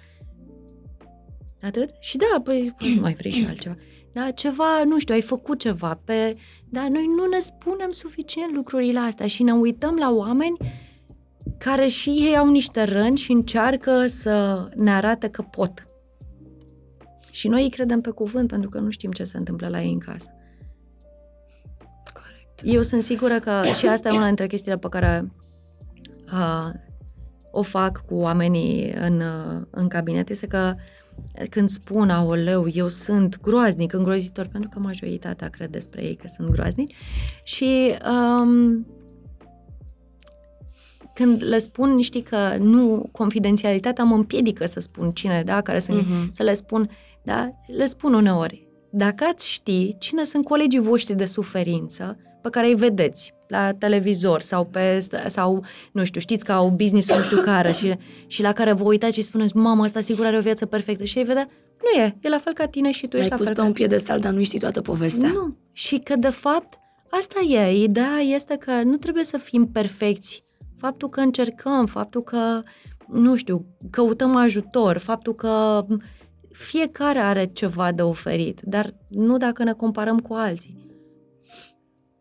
Atât? Și da, păi, păi mai vrei și altceva. Da, ceva, nu știu, ai făcut ceva pe... Dar noi nu ne spunem suficient lucrurile astea și ne uităm la oameni care și ei au niște răni și încearcă să ne arate că pot. Și noi îi credem pe cuvânt pentru că nu știm ce se întâmplă la ei în casă. Corect. Eu sunt sigură că și asta e una dintre chestiile pe care uh, o fac cu oamenii în, în cabinet este că când spun, aoleu, eu sunt groaznic, îngrozitor, pentru că majoritatea cred despre ei că sunt groaznici și um, când le spun, știi că nu, confidențialitatea mă împiedică să spun cine, da, care sunt, uh-huh. să le spun, da, le spun uneori. Dacă ați ști cine sunt colegii voștri de suferință pe care îi vedeți la televizor sau pe, sau, nu știu, știți că au business nu știu care și, și la care vă uitați și spuneți, mamă, asta sigur are o viață perfectă și ei vede, nu e, e la fel ca tine și tu ești la pus fel pe ca un piedestal, dar nu știi toată povestea. Nu, și că de fapt asta e, ideea este că nu trebuie să fim perfecți faptul că încercăm, faptul că, nu știu, căutăm ajutor, faptul că fiecare are ceva de oferit, dar nu dacă ne comparăm cu alții.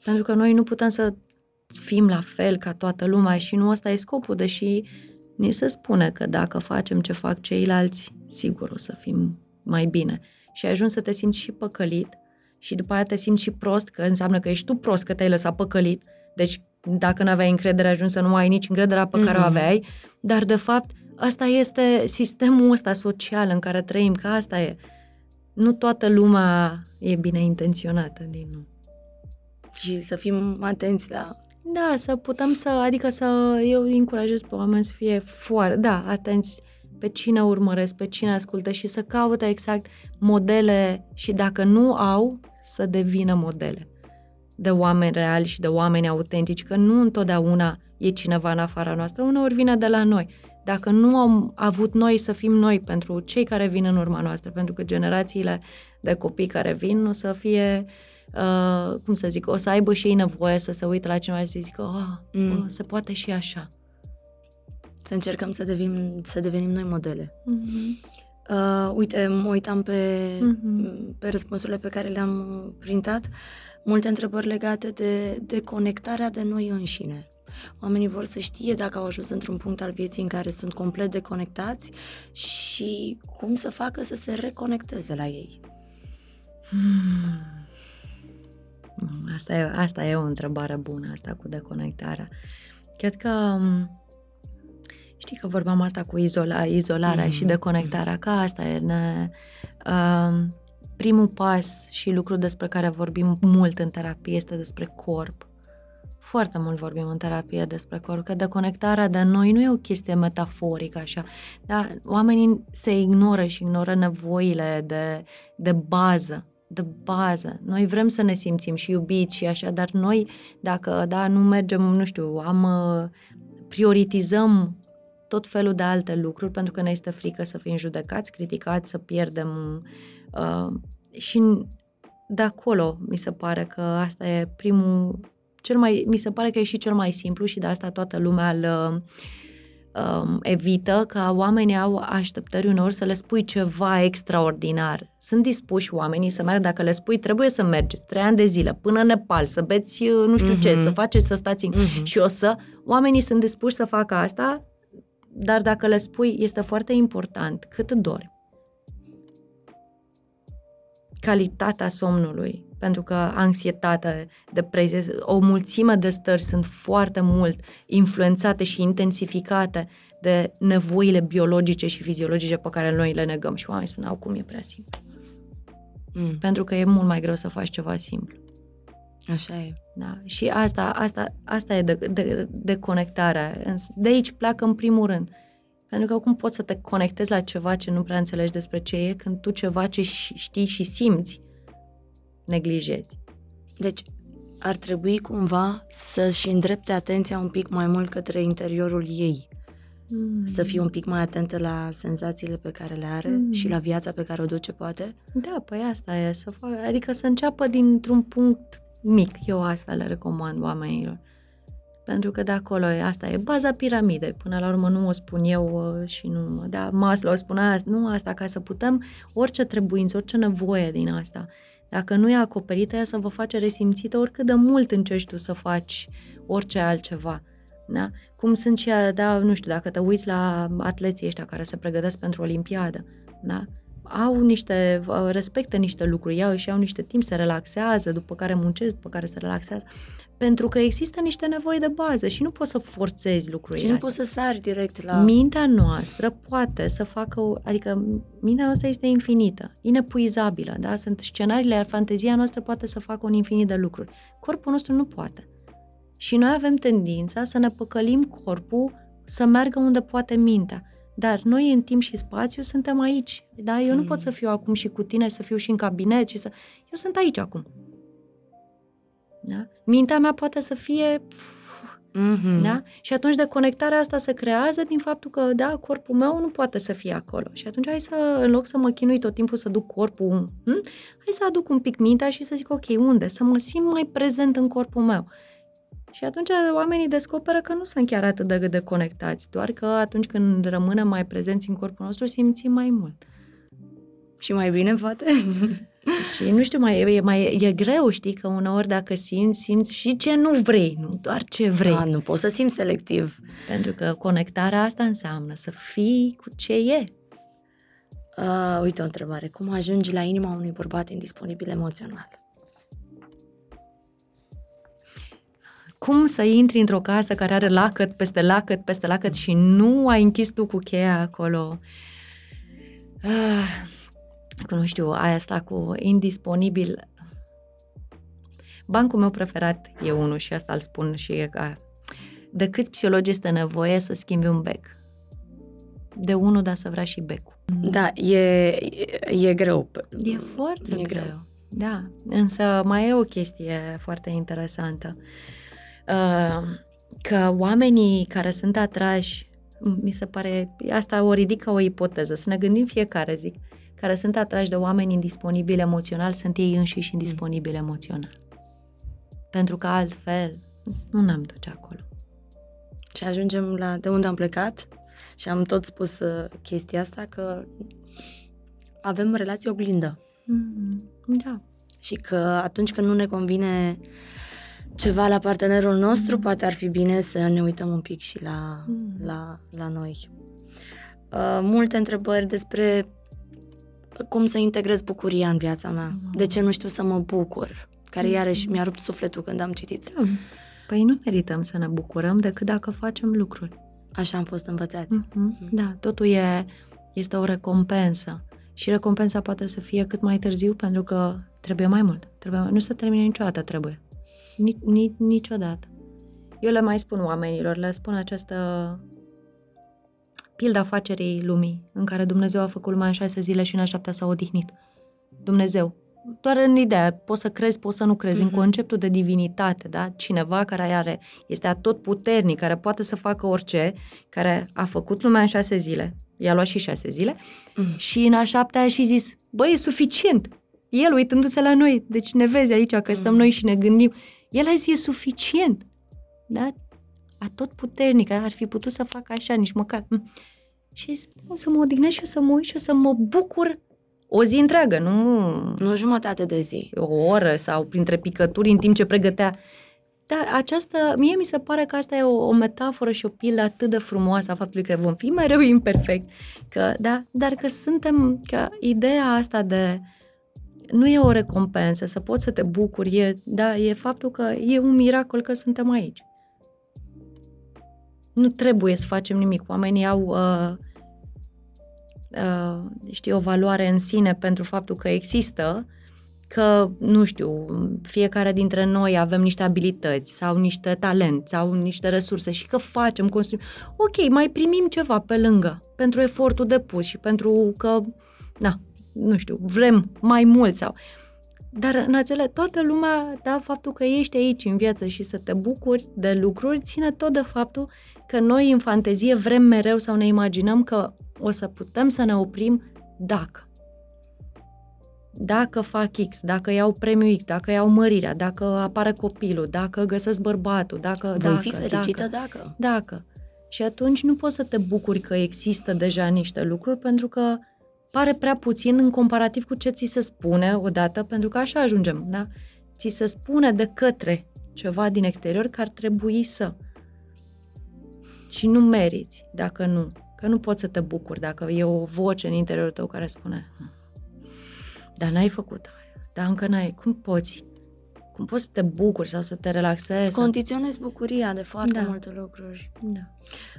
Pentru că noi nu putem să fim la fel ca toată lumea și nu ăsta e scopul, deși ni se spune că dacă facem ce fac ceilalți, sigur o să fim mai bine. Și ajungi să te simți și păcălit și după aia te simți și prost, că înseamnă că ești tu prost că te-ai lăsat păcălit, deci dacă nu aveai încredere, ajungi să nu ai nici încrederea pe mm-hmm. care o mhm. aveai, dar de fapt asta este sistemul ăsta social în care trăim, că asta e. Nu toată lumea e bine intenționată din nou. Și să fim atenți la... Da, să putem să, adică să, eu încurajez pe oameni să fie foarte, da, atenți pe cine urmăresc, pe cine ascultă și să caute exact modele și dacă nu au, să devină modele de oameni reali și de oameni autentici, că nu întotdeauna e cineva în afara noastră, uneori vine de la noi. Dacă nu am avut noi să fim noi pentru cei care vin în urma noastră, pentru că generațiile de copii care vin o să fie, uh, cum să zic, o să aibă și ei nevoie să se uite la cineva și să zică, oh, mm. oh, se poate și așa. Să încercăm să, devim, să devenim noi modele. Mm-hmm. Uh, uite, mă uitam pe, mm-hmm. pe răspunsurile pe care le-am printat. Uh, multe întrebări legate de, de conectarea de noi înșine. Oamenii vor să știe dacă au ajuns într-un punct al vieții în care sunt complet deconectați și cum să facă să se reconecteze la ei. Hmm. Asta, e, asta e o întrebare bună, asta cu deconectarea. Cred că um, știi că vorbeam asta cu izola, izolarea mm-hmm. și deconectarea, că asta e ne, uh, primul pas și lucru despre care vorbim mult în terapie este despre corp. Foarte mult vorbim în terapie despre corp, că deconectarea de noi nu e o chestie metaforică așa, dar oamenii se ignoră și ignoră nevoile de, de bază, de bază. Noi vrem să ne simțim și iubiți și așa, dar noi, dacă da, nu mergem, nu știu, am prioritizăm tot felul de alte lucruri pentru că ne este frică să fim judecați, criticați, să pierdem uh, și de acolo mi se pare că asta e primul, cel mai, mi se pare că e și cel mai simplu și de asta toată lumea îl um, evită, ca oamenii au așteptări uneori să le spui ceva extraordinar. Sunt dispuși oamenii să meargă, dacă le spui trebuie să mergeți trei ani de zile până în Nepal, să beți uh, nu știu uh-huh. ce, mhm. să faceți, să stați în... Uh-huh. și o să, oamenii sunt dispuși să facă asta, dar dacă le spui, este foarte important cât dormi, calitatea somnului, pentru că anxietatea, depresie, o mulțime de stări sunt foarte mult influențate și intensificate de nevoile biologice și fiziologice pe care noi le negăm. Și oamenii spun, cum e prea simplu. Mm. Pentru că e mult mai greu să faci ceva simplu. Așa e. Da. Și asta, asta, asta e de, de, de conectarea. De aici pleacă în primul rând. Pentru că cum poți să te conectezi la ceva ce nu prea înțelegi despre ce e, când tu ceva ce știi și simți, neglijezi. Deci, ar trebui cumva să-și îndrepte atenția un pic mai mult către interiorul ei. Mm. Să fie un pic mai atentă la senzațiile pe care le are mm. și la viața pe care o duce, poate? Da, păi asta e, să fac, adică să înceapă dintr-un punct mic. Eu asta le recomand oamenilor. Pentru că de acolo, asta e baza piramidei. Până la urmă nu o spun eu uh, și nu... Da, Maslow spunea nu asta, ca să putem orice trebuință, orice nevoie din asta. Dacă nu e acoperită, ea să vă face resimțită oricât de mult încerci tu să faci orice altceva. Da? Cum sunt și, da, nu știu, dacă te uiți la atleții ăștia care se pregătesc pentru Olimpiadă, da? au niște, uh, respectă niște lucruri, iau și au niște timp, se relaxează, după care muncesc, după care se relaxează, pentru că există niște nevoi de bază și nu poți să forțezi lucrurile Și nu astea. poți să sari direct la... Mintea noastră poate să facă, o, adică mintea noastră este infinită, inepuizabilă, da? Sunt scenariile, iar fantezia noastră poate să facă un infinit de lucruri. Corpul nostru nu poate. Și noi avem tendința să ne păcălim corpul să meargă unde poate mintea. Dar noi în timp și spațiu suntem aici. Da? Eu mm. nu pot să fiu acum și cu tine și să fiu și în cabinet și să... Eu sunt aici acum. Da? Mintea mea poate să fie Mm-hmm. da? Și atunci deconectarea asta se creează din faptul că, da, corpul meu nu poate să fie acolo. Și atunci hai să, în loc să mă chinui tot timpul să duc corpul, hm? hai să aduc un pic mintea și să zic, ok, unde? Să mă simt mai prezent în corpul meu. Și atunci oamenii descoperă că nu sunt chiar atât de deconectați, doar că atunci când rămânem mai prezenți în corpul nostru, simțim mai mult. Și mai bine, poate? Și nu știu, mai, e, mai, e greu, știi, că uneori dacă simți, simți și ce nu vrei, nu doar ce vrei. Da, nu poți să simți selectiv. Pentru că conectarea asta înseamnă să fii cu ce e. Uh, uite o întrebare. Cum ajungi la inima unui bărbat indisponibil emoțional? Cum să intri într-o casă care are lacăt peste lacăt peste lacăt și nu ai închis tu cu cheia acolo? Ah, că nu știu, aia asta cu indisponibil. Bancul meu preferat e unul și asta îl spun și e ca de câți psihologi este nevoie să schimbi un bec? De unul, dar să vrea și becul. Da, e, e, e greu. E foarte E e greu. greu. Da, însă mai e o chestie foarte interesantă. Uh, Că oamenii care sunt atrași, mi se pare, asta o ridică o ipoteză, să ne gândim fiecare, zic, care sunt atrași de oameni indisponibili emoțional, sunt ei înșiși indisponibili emoțional. Pentru că altfel nu ne-am duce acolo. Și ajungem la de unde am plecat și am tot spus uh, chestia asta că avem relații oglindă Mm, da. și că atunci când nu ne convine ceva la partenerul nostru, poate ar fi bine să ne uităm un pic și la, Mm. la, la noi. Uh, multe întrebări despre cum să integrez bucuria în viața mea. De ce nu știu să mă bucur? Care iarăși mi-a rupt sufletul când am citit. da. Păi nu merităm să ne bucurăm decât dacă facem lucruri. Așa am fost învățați. Mhm. Da, totul e, este o recompensă. Și recompensa poate să fie cât mai târziu, pentru că trebuie mai mult. Trebuie mai... Nu se termine niciodată, trebuie. Ni, ni, niciodată. Eu le mai spun oamenilor, le spun această pilda afacerii lumii, în care Dumnezeu a făcut lumea în șase zile și în a șaptea s-a odihnit. Dumnezeu. Doar în ideea, poți să crezi, poți să nu crezi, Mhm. în conceptul de divinitate, da? Cineva care are, este atot puternic, care poate să facă orice, care a făcut lumea în șase zile, i-a luat și șase zile, Mhm. și în a șaptea a și zis, băi, e suficient. El uitându-se la noi, deci ne vezi aici că stăm Mhm. noi și ne gândim. El a zis, e suficient. Da? A tot puternic, ar fi putut să facă așa, nici măcar. Mm. Și zis, o să mă odihnesc și o să mă uit și o să mă bucur o zi întreagă, nu Nu jumătate de zi. o oră sau printre picături în timp ce pregătea. Da, această, mie mi se pare că asta e o, o metaforă și o pildă atât de frumoasă a faptului că vom fi mereu imperfect, că, da, dar că suntem, că ideea asta de nu e o recompensă, să poți să te bucuri, e, da, e faptul că e un miracol că suntem aici. Nu trebuie să facem nimic. Oamenii au, uh, uh, știi, o valoare în sine pentru faptul că există, că, nu știu, fiecare dintre noi avem niște abilități sau niște talent sau niște resurse și că facem, construim. Ok, mai primim ceva pe lângă pentru efortul depus și pentru că, na, nu știu, vrem mai mult sau... Dar în acele, toată lumea, da, faptul că ești aici în viață și să te bucuri de lucruri, ține tot de faptul că noi în fantezie vrem mereu sau ne imaginăm că o să putem să ne oprim dacă. Dacă fac X, dacă iau premiul X, dacă iau mărirea, dacă apare copilul, dacă găsesc bărbatul, dacă... Voi dacă, fi fericită dacă. dacă. Dacă. Și atunci nu poți să te bucuri că există deja niște lucruri pentru că pare prea puțin în comparativ cu ce ți se spune odată, pentru că așa ajungem, da? Ți se spune de către ceva din exterior că ar trebui să. Și nu meriți dacă nu. Că nu poți să te bucuri dacă e o voce în interiorul tău care spune "Hm, dar n-ai făcut aia, dar încă n-ai, cum poți? Cum poți să te bucuri sau să te relaxezi? Îți condiționezi bucuria de foarte Da. multe lucruri. Da.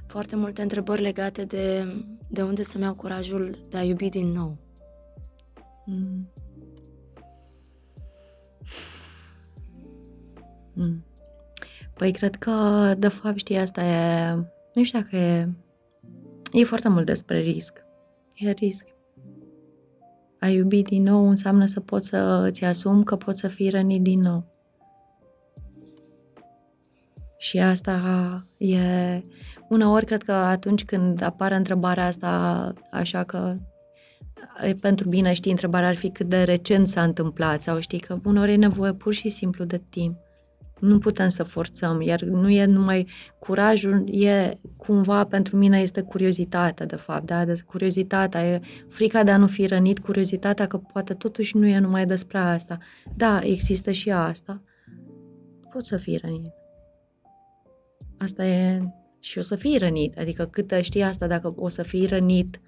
Foarte multe întrebări legate de, de unde să-mi iau curajul de a iubi din nou. Mm. Mm. Păi cred că, de fapt, știi, asta e... Nu știu dacă e... E foarte mult despre risc. E risc. A iubi din nou înseamnă să poți să îți asumi că poți să fii rănit din nou. Și asta e... Uneori cred că atunci când apare întrebarea asta, așa că e pentru bine, știi, întrebarea ar fi cât de recent s-a întâmplat sau știi că uneori e nevoie pur și simplu de timp. Nu putem să forțăm, iar nu e numai curajul, e cumva pentru mine este curiozitatea, de fapt, da? De curiozitatea, e frica de a nu fi rănit, curiozitatea că poate totuși nu e numai despre asta. Da, există și asta. Poți să fii rănit. Asta e și o să fii rănit, adică cât știi asta, dacă o să fii rănit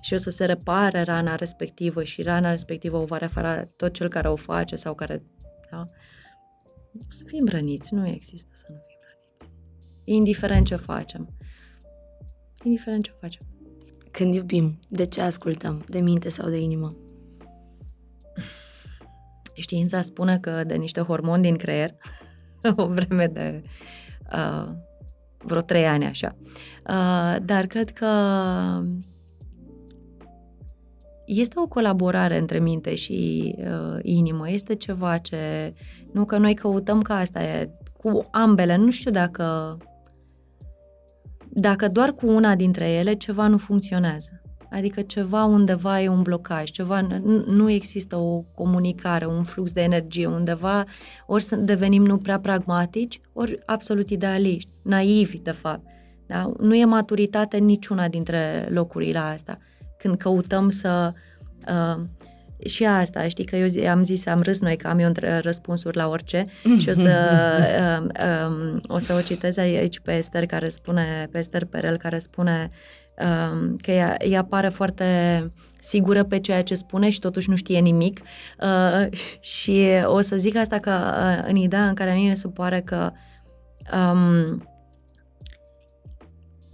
și o să se repare rana respectivă și rana respectivă o va repara tot cel care o face sau care, da? O să fim răniți, nu există să nu fim răniți. Indiferent ce facem. Indiferent ce facem. Când iubim, de ce ascultăm? De minte sau de inimă? Știința spune că de niște hormoni din creier, o vreme de uh, vreo trei ani așa. Uh, dar cred că este o colaborare între minte și uh, inimă. Este ceva ce... Nu că noi căutăm ca asta e cu ambele. Nu știu dacă dacă doar cu una dintre ele ceva nu funcționează. Adică ceva undeva e un blocaj, ceva nu, nu există o comunicare, un flux de energie undeva, ori să devenim nu prea pragmatici, ori absolut idealiști, naivi de fapt. Da? Nu e maturitate în niciuna dintre locurile astea. Când căutăm să uh, și asta, știi că eu zi, am zis, am râs noi că am eu între răspunsuri la orice și o să, um, um, o să o citez aici pe Esther care spune, pe Esther Perel care spune um, că ea, ea pare foarte sigură pe ceea ce spune și totuși nu știe nimic. Uh, și o să zic asta că uh, în ideea în care mie mi se pare că um,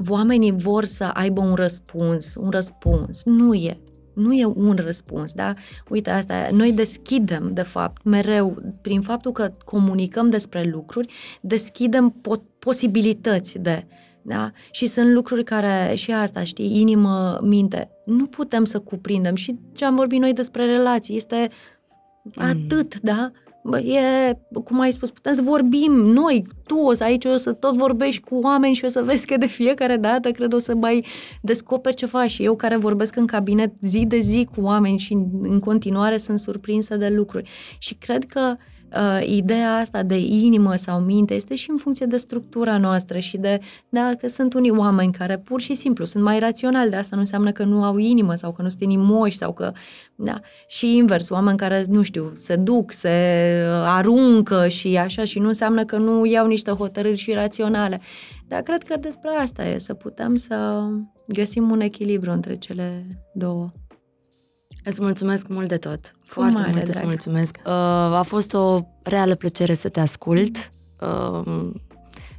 oamenii vor să aibă un răspuns, un răspuns. Nu e. Nu e un răspuns, da? Uite, asta, noi deschidem, de fapt, mereu, prin faptul că comunicăm despre lucruri, deschidem po- posibilități de, da? Și sunt lucruri care, și asta, știi, inimă, minte, nu putem să cuprindem. Și ce am vorbit noi despre relații, este atât, da? Bă, e, cum ai spus, putem să vorbim noi, tu o să aici o să tot vorbești cu oameni și o să vezi că de fiecare dată cred o să mai descoperi ceva și eu care vorbesc în cabinet zi de zi cu oameni și în continuare sunt surprinsă de lucruri. Și cred că uh, ideea asta de inimă sau minte este și în funcție de structura noastră și de, da, că sunt unii oameni care pur și simplu sunt mai raționali, de asta nu înseamnă că nu au inimă sau că nu sunt inimoși sau că, da, și invers, oameni care, nu știu, se duc, se aruncă și așa și nu înseamnă că nu iau niște hotărâri și raționale. Dar cred că despre asta e, să putem să găsim un echilibru între cele două. Îți mulțumesc mult de tot. Foarte mare mult drag. îți mulțumesc. Uh, a fost o reală plăcere să te ascult uh,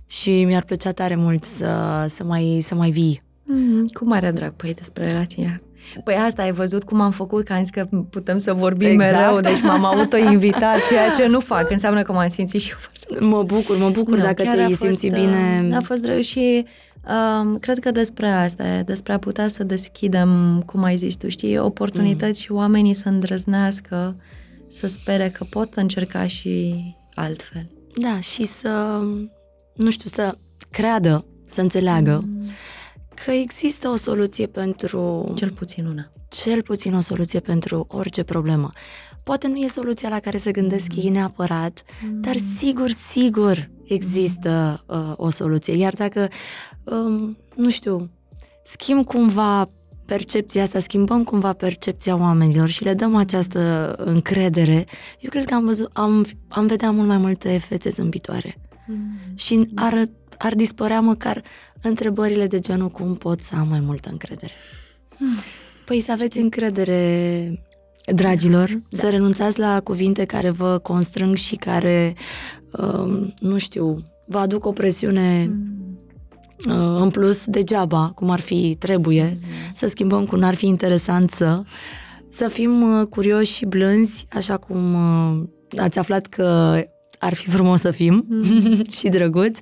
și mi-ar plăcea tare mult să, să, mai, să mai vii. Mm, cu mare drag, păi, despre relația. Păi asta ai văzut cum am făcut, că am zis că putem să vorbim Exact. mereu, deci m-am auto-invitat, ceea ce nu fac, înseamnă că m-am simțit și eu foarte Mă bucur, mă bucur Nu, dacă chiar a te-ai fost, simți uh, bine. A fost drăguț și um, cred că despre asta e, despre a putea să deschidem, cum ai zis tu, știi, oportunități mm. și oamenii să îndrăznească, să spere că pot încerca și altfel. Da, și să, nu știu, să creadă, să înțeleagă Mm. că există o soluție pentru, Cel puțin una. cel puțin o soluție pentru orice problemă. Poate nu e soluția la care se gândesc ei neapărat, dar sigur, sigur există uh, o soluție. Iar dacă, um, nu știu, schimb cumva percepția asta, schimbăm cumva percepția oamenilor și le dăm această încredere, eu cred că am, văzut, am, am vedea mult mai multe fețe zâmbitoare. Mm. Și ar, ar dispărea măcar întrebările de genul cum pot să am mai multă încredere. Păi să aveți încredere dragilor, da. să renunțați la cuvinte care vă constrâng și care, uh, nu știu, vă aduc o presiune mm. uh, în plus degeaba, cum ar fi trebuie, mm. să schimbăm cu n-ar fi interesant să, să fim uh, curioși și blânzi, așa cum uh, ați aflat că ar fi frumos să fim mm. și drăguți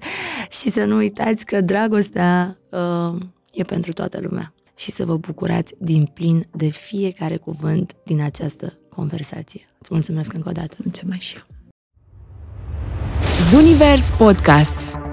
și să nu uitați că dragostea uh, e pentru toată lumea și să vă bucurați din plin de fiecare cuvânt din această conversație. Îți mulțumesc încă o dată. Mulțumesc și eu. Zunivers Podcasts